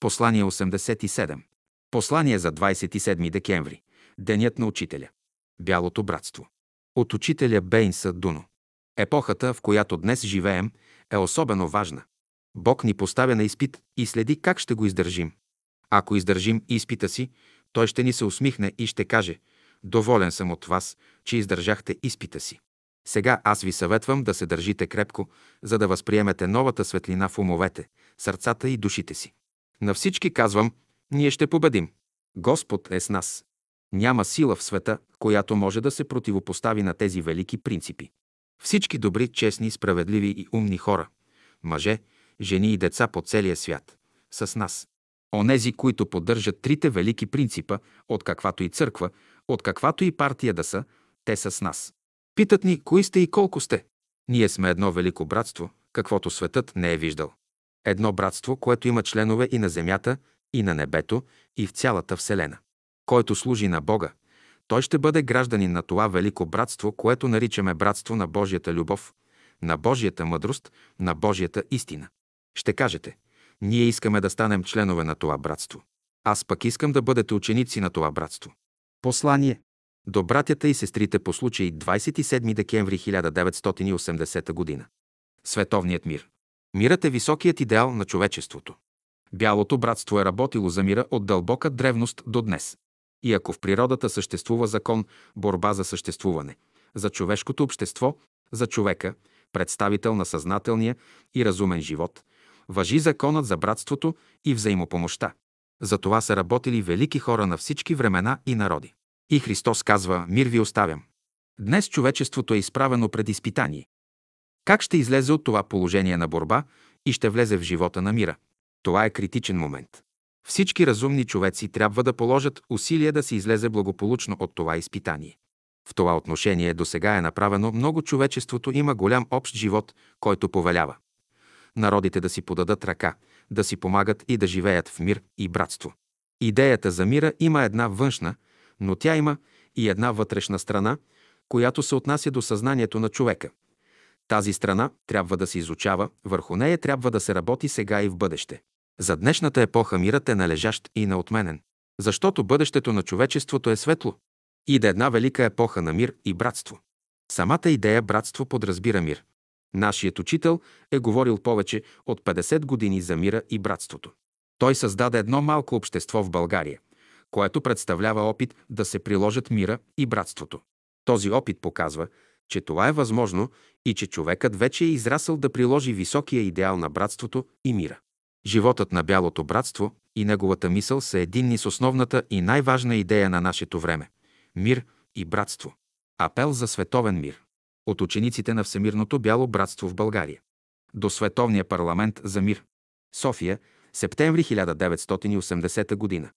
Послание 87. Послание за 27 декември. Денят на учителя. Бялото братство. От учителя Бейнса Дуно. Епохата, в която днес живеем, е особено важна. Бог ни поставя на изпит и следи как ще го издържим. Ако издържим изпита си, той ще ни се усмихне и ще каже «Доволен съм от вас, че издържахте изпита си». Сега аз ви съветвам да се държите крепко, за да възприемете новата светлина в умовете, сърцата и душите си. На всички казвам, ние ще победим. Господ е с нас. Няма сила в света, която може да се противопостави на тези велики принципи. Всички добри, честни, справедливи и умни хора, мъже, жени и деца по целия свят, са с нас. Онези, които поддържат трите велики принципа, от каквато и църква, от каквато и партия да са, те са с нас. Питат ни, кои сте и колко сте. Ние сме едно велико братство, каквото светът не е виждал. Едно братство, което има членове и на земята, и на небето, и в цялата Вселена. Който служи на Бога, той ще бъде гражданин на това велико братство, което наричаме братство на Божията любов, на Божията мъдрост, на Божията истина. Ще кажете, ние искаме да станем членове на това братство. Аз пък искам да бъдете ученици на това братство. Послание до братята и сестрите по случай 27 декември 1980 г. Световният мир. Мирът е високият идеал на човечеството. Бялото братство е работило за мира от дълбока древност до днес. И ако в природата съществува закон, борба за съществуване, за човешкото общество, за човека, представител на съзнателния и разумен живот, въжи законът за братството и взаимопомощта. За това са работили велики хора на всички времена и народи. И Христос казва, мир ви оставям. Днес човечеството е изправено пред изпитание. Как ще излезе от това положение на борба и ще влезе в живота на мира? Това е критичен момент. Всички разумни човеци трябва да положат усилия да се излезе благополучно от това изпитание. В това отношение до сега е направено много човечеството има голям общ живот, който повелява. Народите да си подадат ръка, да си помагат и да живеят в мир и братство. Идеята за мира има една външна, но тя има и една вътрешна страна, която се отнася до съзнанието на човека. Тази страна трябва да се изучава, върху нея трябва да се работи сега и в бъдеще. За днешната епоха мирът е належащ и неотменен, защото бъдещето на човечеството е светло. Иде една велика епоха на мир и братство. Самата идея братство подразбира мир. Нашият учител е говорил повече от 50 години за мира и братството. Той създаде едно малко общество в България, което представлява опит да се приложат мира и братството. Този опит показва, че това е възможно и че човекът вече е израсъл да приложи високия идеал на братството и мира. Животът на бялото братство и неговата мисъл са единни с основната и най-важна идея на нашето време – мир и братство. Апел за световен мир. От учениците на Всемирното бяло братство в България. До Световния парламент за мир. София, септември 1980 година.